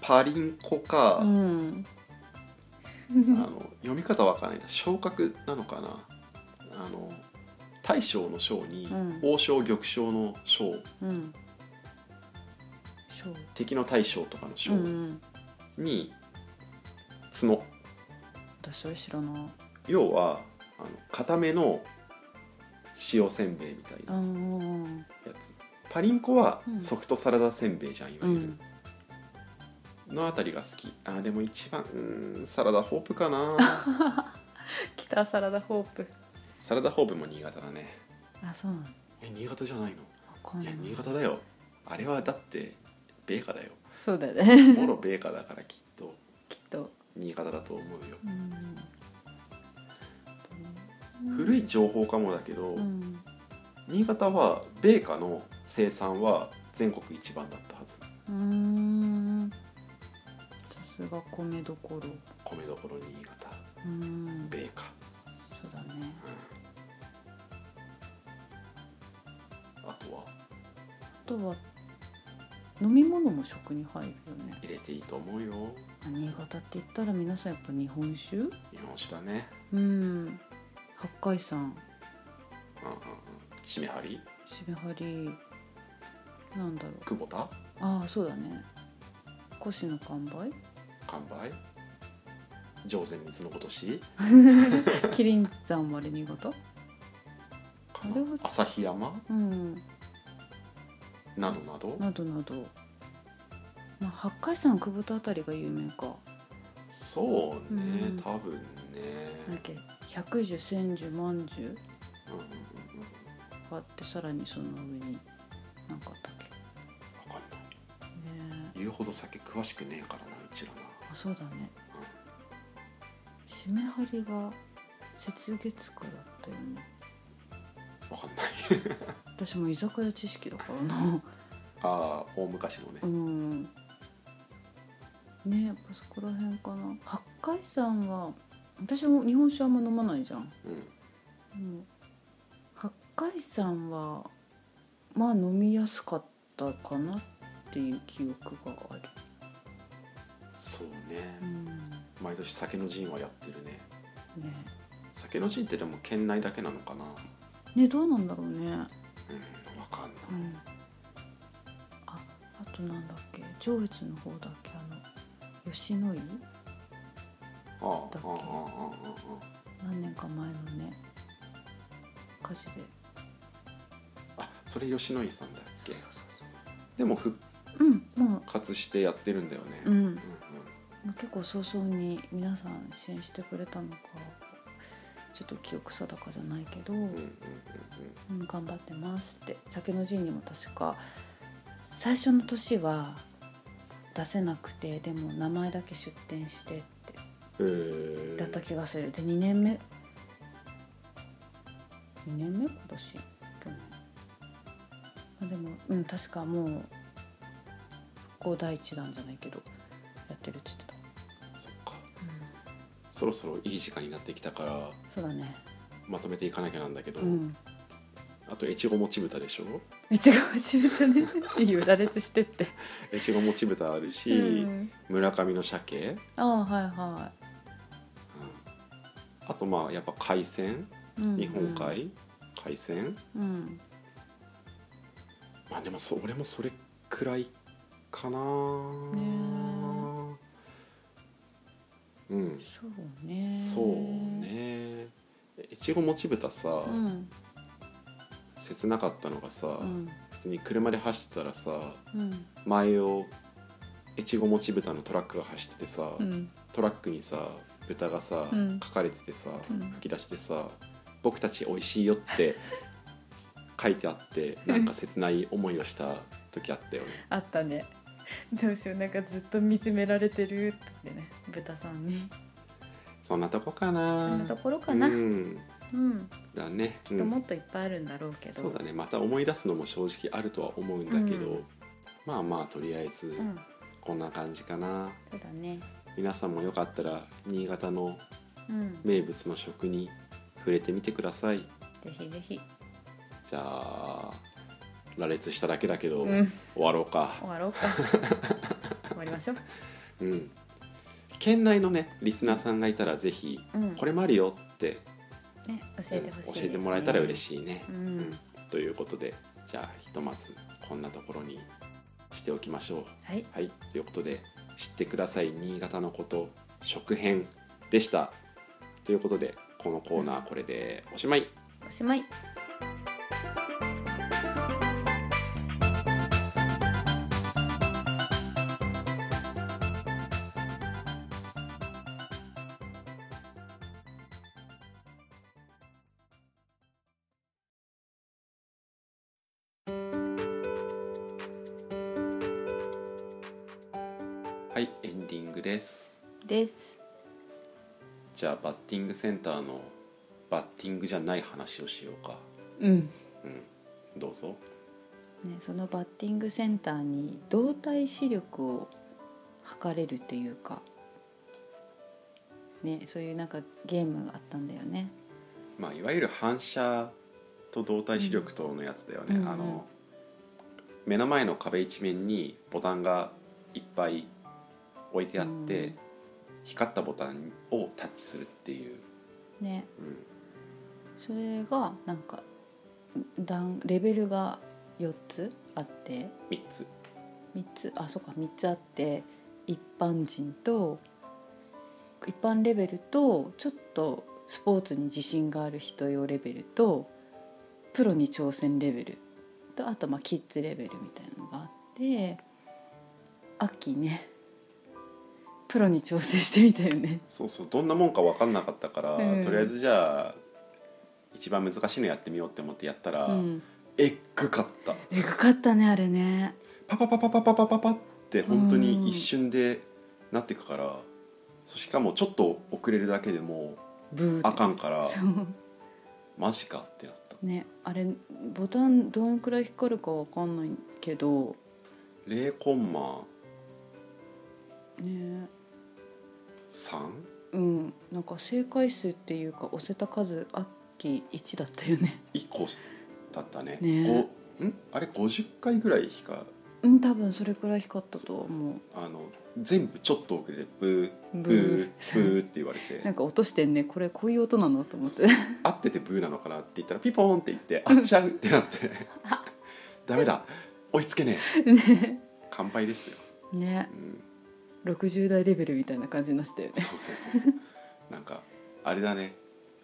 パリンコか、ううんあの読み方わかんないな。昇格なのかな。あの大将の将に、うん。王将玉将の将。敵の大将とかの将に、角。私それ知らない。要はあの固めの塩せんべいみたいなうん。やつ。パリンコはうん。ソフトサラダせんべいじゃんいわゆる、うんのあたりが好き。あーでも一番うーんサラダホープかな。*laughs* 北サラダホープ。サラダホープも新潟だね。あそうなのえ新潟じゃないの？い。いや新潟だよ。あれはだって米花だよ。そうだよね。もろ米花だからきっと。きっと。新潟だと思うよ。うん。古い情報かもだけど、うん。新潟は米花の生産は全国一番だったはず。うーんさすが米どころ。米どころ新潟。うん。米花そうだね。あとは？あとは飲み物も食に入るよね。入れていいと思うよ。新潟って言ったら皆さんやっぱ日本酒？日本酒だね。うん。八海山。うんうんうん。締め張り？しめはり。なんだろう。久保田？ああそうだね。越の完売？完売上善水のごとし。キリン山丸見事。旭山。うん。などなど。などなど。まあ八海山久保田あたりが有名か。そうね、うん。多分ね。なんだっけ。百寿千寿万寿うんうんうんうん。があってさらにその上に。何かあったっけ。分かんない。ねえ。言うほど酒詳しくねえからなうちらなあそうだね。締め張りが雪月花だったよね。分かんない。私も居酒屋知識だからな。ああ大昔のね。うん。ねやっぱそこら辺かな。八海山は私も日本酒あんま飲まないじゃん、うん。うん、八海山はまあ飲みやすかったかなっていう記憶がある、そうね。うん、毎年酒の陣はやってるね。ね。酒の陣ってでも県内だけなのかな。ねどうなんだろうね。うん分かんない。うん。ああとなんだっけ。上越の方だっけ。あの吉野湯ああああだっけあ。何年か前のね火事で。ああそれ吉野井さんだっけ？でも復活してやってるんだよね。うん。うん結構早々に皆さん支援してくれたのかちょっと記憶定かじゃないけど、うんうんうんうん、頑張ってますって。酒の陣にも確か最初の年は出せなくてでも名前だけ出店してってえだった気がする。で2年目？2年目今年？去年。あでもうん確かもう復興第一弾じゃないけどやってるって言ってそろそろいい時間になってきたからそうだね。まとめていかなきゃなんだけど、うん。あと越後もち豚でしょ？うちが初めてね。*laughs* いいよ羅列してって、越後もち豚あるし、うん、村上の鮭、ああはいはあとまあやっぱ海鮮？い、うん。日本海、海鮮？うん。まあでもそ俺もそれくらいかなうん。そうね。そうね越後もち豚さ、うん。切なかったのがさ、うん。普通に車で走ってたらさうん。前を越後もち豚のトラックが走っててさ、うん。トラックにさ豚がさ、うん。書かれててさ、うん。吹き出してさ「僕たち美味しいよ」って *laughs* 書いてあってなんか切ない思いをした時あったよね。あったねどうしようなんかずっと見つめられてるってね豚さんに。そんなとこかな。そんなところかな。ううん、ん、だね。きっともっといっぱいあるんだろうけど、そうだね。また思い出すのも正直あるとは思うんだけど、うん。まあまあとりあえずうん。こんな感じかな。そうだね。皆さんもよかったら新潟のうん。名物の食に触れてみてください。ぜひぜひ。じゃあ羅列しただけだけど、うん終わろうか。終わろうか *laughs* 終わりましょううん。県内のねリスナーさんがいたらぜひうんこれもあるよって、ね教えてほしい、教えてもらえたら嬉いしいね。うんということでじゃあひとまずこんなところにしておきましょう。はいはいということで知ってください新潟のこと食編でした。ということでこのコーナーこれでおしまい。おしまいティングセンターのバッティングじゃない話をしようか。うんうんどうぞ。ね、そのバッティングセンターに動体視力を測れるっていうか、ね、そういうなんかゲームがあったんだよね。まあいわゆる反射と動体視力とのやつだよね、うんうんあの目の前の壁一面にボタンがいっぱい置いてあって、うん光ったボタンをタッチするっていう、ね。うん。それがなんか段レベルが4つあって。3つ。3つ。あそうか。3つあって一般人と一般レベルとちょっとスポーツに自信がある人用レベルとプロに挑戦レベル。とあとまあキッズレベルみたいなのがあってアッキーねプロに挑戦してみたよね。そうそうどんなもんか分かんなかったから、うん。とりあえずじゃあ一番難しいのやってみようって思ってやったら、うん。エッグかった。えぐかったねあれね。パパパパパパパパパって本当に一瞬でなっていくから、そうしかもちょっと遅れるだけでもあかんからマジかってなったねあれボタンどんくらい光るかわかんないけど0コンマね 3? うん。なんか正解数っていうか押せた数アッキー1だったよね。1個だったね。ね。ごん？あれ50回ぐらいしか？うん多分それくらい光ったとは思う。あの全部ちょっと遅れてブーブブー。ーブーって言われて。*laughs* なんか落としてんね。これこういう音なのと思って。*laughs* 合っててブーなのかなって言ったらピポーンって言って *laughs* あっちゃうってなって。ダメだ。追いつけねえ。ね。乾杯ですよ、ね。うん、60代レベルみたいな感じになってたよね。そうそうそうそう。なんかあれだね。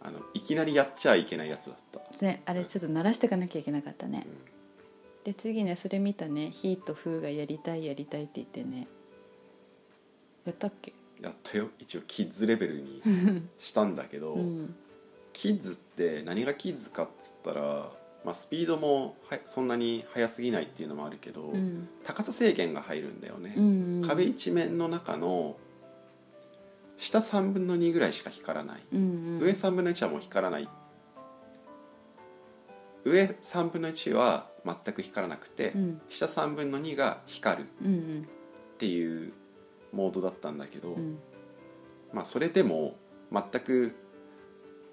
あのいきなりやっちゃいけないやつだった、ねあれちょっと鳴らしていかなきゃいけなかったね。うん。で次ねそれ見たね「ヒーとフーがやりたいやりたい」って言ってね。やったっけ？やったよ。一応キッズレベルに *laughs* したんだけど、うん。キッズって何がキッズかっつったら、まあ、スピードもはそんなに速すぎないっていうのもあるけど、うん。高さ制限が入るんだよね、うん壁一面の中の下3分の2ぐらいしか光らない、うんうん。上3分の1はもう光らない。上3分の1は全く光らなくて、うん。下3分の2が光るっうん。ていうモードだったんだけど、うん。まあそれでも全く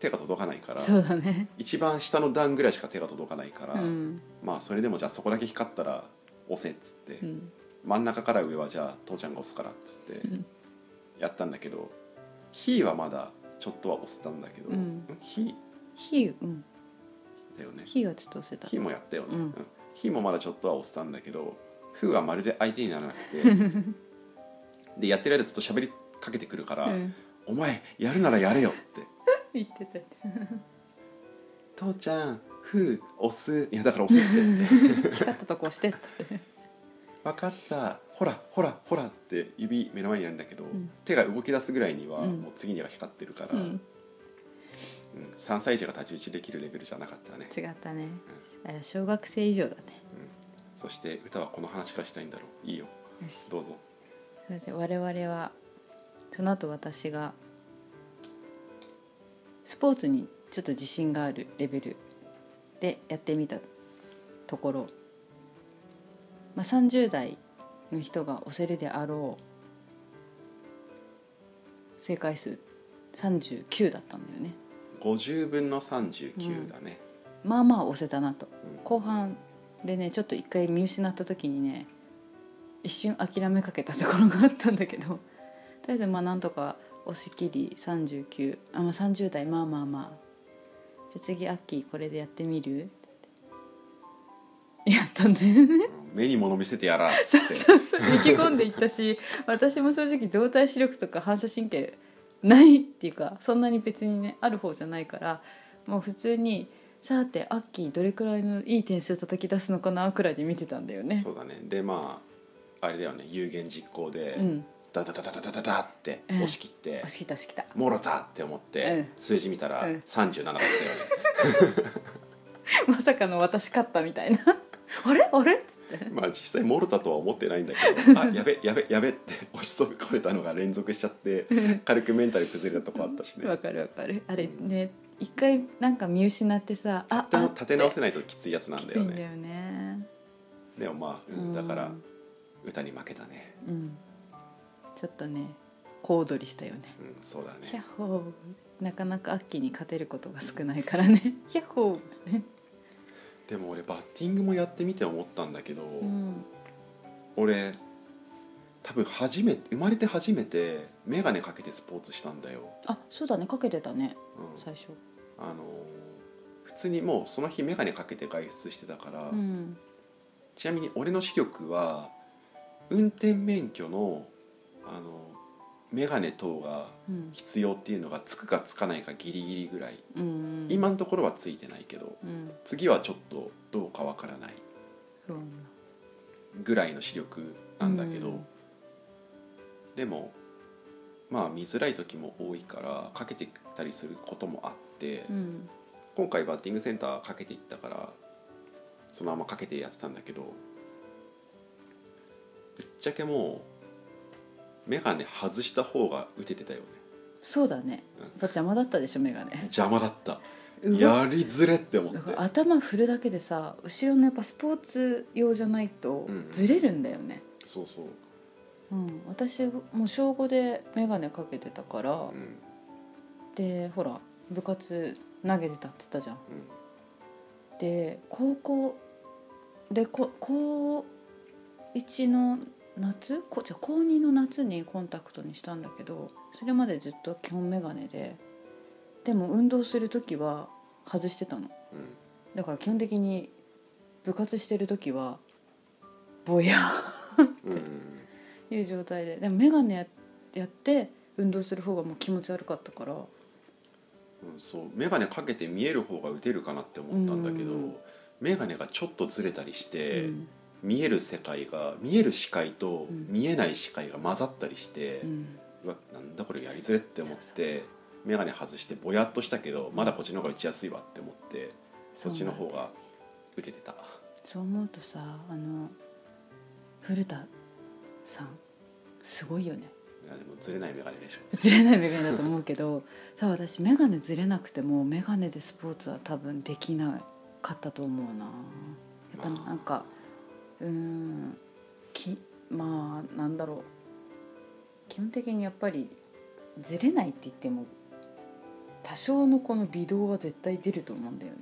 手が届かないからそうだね。一番下の段ぐらいしか手が届かないから、うん。まあそれでもじゃあそこだけ光ったら押せっつって、うん。真ん中から上はじゃあ父ちゃんが押すからっつってうん。やったんだけど「ひ」はまだちょっとは押せたんだけどうん。ん「ひヒーうん」だよね。ヒーはちょっと押せ「た。ひ」もやったよね。うん。うん。ひ」もまだちょっとは押せたんだけど「ふ」はまるで相手にならなくて *laughs* でやってる間ずっと喋りかけてくるから「うん。お前やるならやれよ」って言ってた「父ちゃんふ」押す。いやだから押せって。光ったとこ押してっつって分かった。ほらほらほらって指目の前にあるんだけど、ん。手が動き出すぐらいにはうん。もう次には光ってるから、うん。うん。3歳児が太刀打ちできるレベルじゃなかったね、違ったね。あれ小学生以上だね。そして歌はこの話からしたいんだろう。いいよ。よし。どうぞ。それで我々はその後私がスポーツにちょっと自信があるレベルでやってみたところ、まあ、30代の人が押せるであろう。正解数39だったんだよね。50分の39だね、まあまあ押せたなと。うん。後半でねちょっと一回見失った時にね一瞬諦めかけたところがあったんだけど。とりあえずまあなんとか押し切り39あ、まあ、30代まあまあまあ。じゃあ次アッキーこれでやってみる？*laughs* やったんだよね。うん目に物見せてやらっつってそうそう。意気込んでいったし私も正直動体視力とか反射神経ないっていうかそんなに別にねある方じゃないからもう普通にさてアッキーどれくらいのいい点数叩き出すのかなくらいで見てたんだよね。そうだね。でまああれだよね。有言実行で、うんダダダダダダダダってうん。押し切って。押し切った押し切った。もろたって思って、うん。数字見たらうん。37だったよね、*laughs* まさかの私勝ったみたいな。*laughs* あれ？あれ？っつって。まあ実際モルタとは思ってないんだけどあやべやべやべって押し飛び越えたのが連続しちゃって軽くメンタル崩れたとこあったしね。わかるわかる。あれね一回なんか見失ってさあでもあ立て直せないときついやつなんきだよね。ついんだよね。でもまあ、うんうんだから歌に負けたね。うんちょっとね小躍りしたよね。うんそうだヒャッねホー。なかなかアッキーに勝てることが少ないからね。*laughs* ヒャッホーですね。でも俺バッティングもやってみて思ったんだけど、うん。俺多分初めて生まれて初めて眼鏡かけてスポーツしたんだよ、あそうだね。かけてたね。うん。最初。あのー普通にもうその日眼鏡かけて外出してたから、うん。ちなみに俺の視力は運転免許のあの眼鏡等がうん。必要っていうのがつくかつかないかギリギリぐらい。うん今のところはついてないけどうん。次はちょっとどうかわからないぐらいの視力なんだけど、うん。でもまあ見づらい時も多いからかけてたりすることもあって、うん。今回バッティングセンターかけていったからそのままかけてやってたんだけどぶっちゃけもう眼鏡外した方が打ててたよね。そうだね。うん。やっぱ邪魔だったでしょ眼鏡邪魔だった。動やりづれって思って。頭振るだけでさ後ろのやっぱスポーツ用じゃないとうんうん。ずれるんだよね、そうそう、うん。私もう小5で眼鏡かけてたから、うん。でほら部活投げてたって言ったじゃん。うん、で高校でこ高1の夏？こじゃあ高2の夏にコンタクトにしたんだけどそれまでずっと基本眼鏡ででも運動する時は外してたの。うん。だから基本的に部活してる時はぼやうんうんいう状態で。でも眼鏡ややって運動する方がもう気持ち悪かったから。うん、そう。眼鏡かけて見える方が打てるかなって思ったんだけど、うん。眼鏡がちょっとずれたりして、うん見える世界が見える視界とうん。見えない視界が混ざったりして、うん。うわなんだこれやりづれって思って眼鏡外してぼやっとしたけどまだこっちの方が打ちやすいわって思ってそっちの方が打ててた。そう思うとさあの古田さんすごいよね。いやでもずれない眼鏡でしょ。ずれない眼鏡だと思うけど *laughs* さ私眼鏡ずれなくても眼鏡でスポーツは多分できなかったと思うな。やっぱなんかうーん。きまあなんだろう。基本的にやっぱりずれないって言っても多少のこの微動は絶対出ると思うんだよね。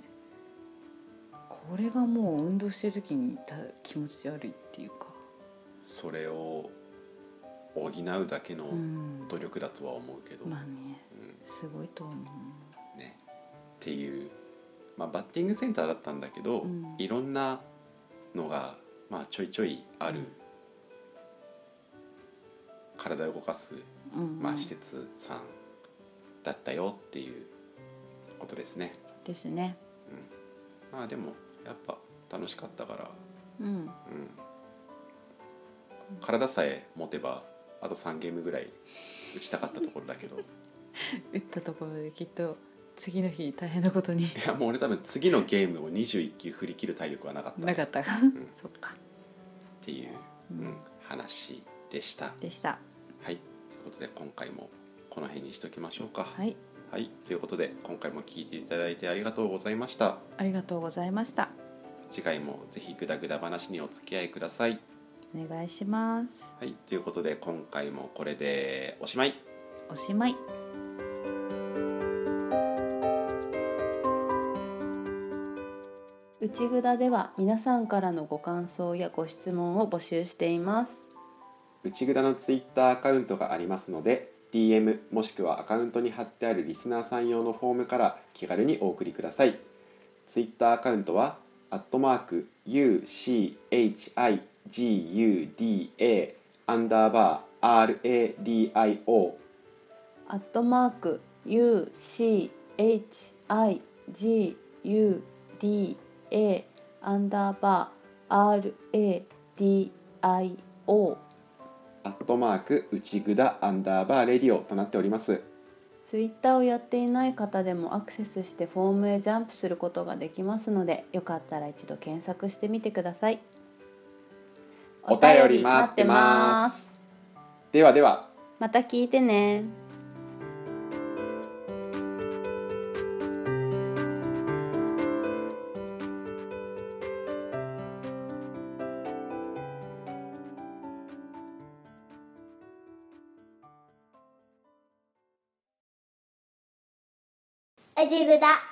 これがもう運動してる時にた気持ち悪いっていうか。それを補うだけのうん努力だとは思うけど、まあねうん。すごいと思う。ね、っていう、まあ、バッティングセンターだったんだけど、うん。いろんなのが、まあ、ちょいちょいある、うん体を動かす、うんうん。まあ、施設さんだったよっていうことですね。ですね。まあでもやっぱ楽しかったから、うん。うん、体さえ持てばあと3ゲームぐらい打ちたかったところだけど。い *laughs* 打ったところできっと次の日大変なことに。やもう俺多分次のゲームを21球振り切る体力はなかった。なかった。ん。*laughs* そっか。っていう、うん。うん、話でした。でした。はい、ということで今回もこの辺にしときましょうか。はい。はい、ということで今回も聞いていただいてありがとうございました。ありがとうございました。次回もぜひグダグダ話にお付き合いください。お願いします。はい、ということで今回もこれでおしまい。おしまい内ぐだでは皆さんからのご感想やご質問を募集しています。内ぐだのツイッターアカウントがありますので DM もしくはアカウントに貼ってあるリスナーさん用のフォームから気軽にお送りください。ツイッターアカウントはアットマーク UCHIGUDA アンダーバー RADIO アットマーク UCHIGUDA アンダーバー RADIO アットマーク内ぐだアンダーバーレディオとなっております。ツイッターをやっていない方でもアクセスしてフォームへジャンプすることができますのでよかったら一度検索してみてください。お便り待ってます。ではでは。また聞いてねうちぐだ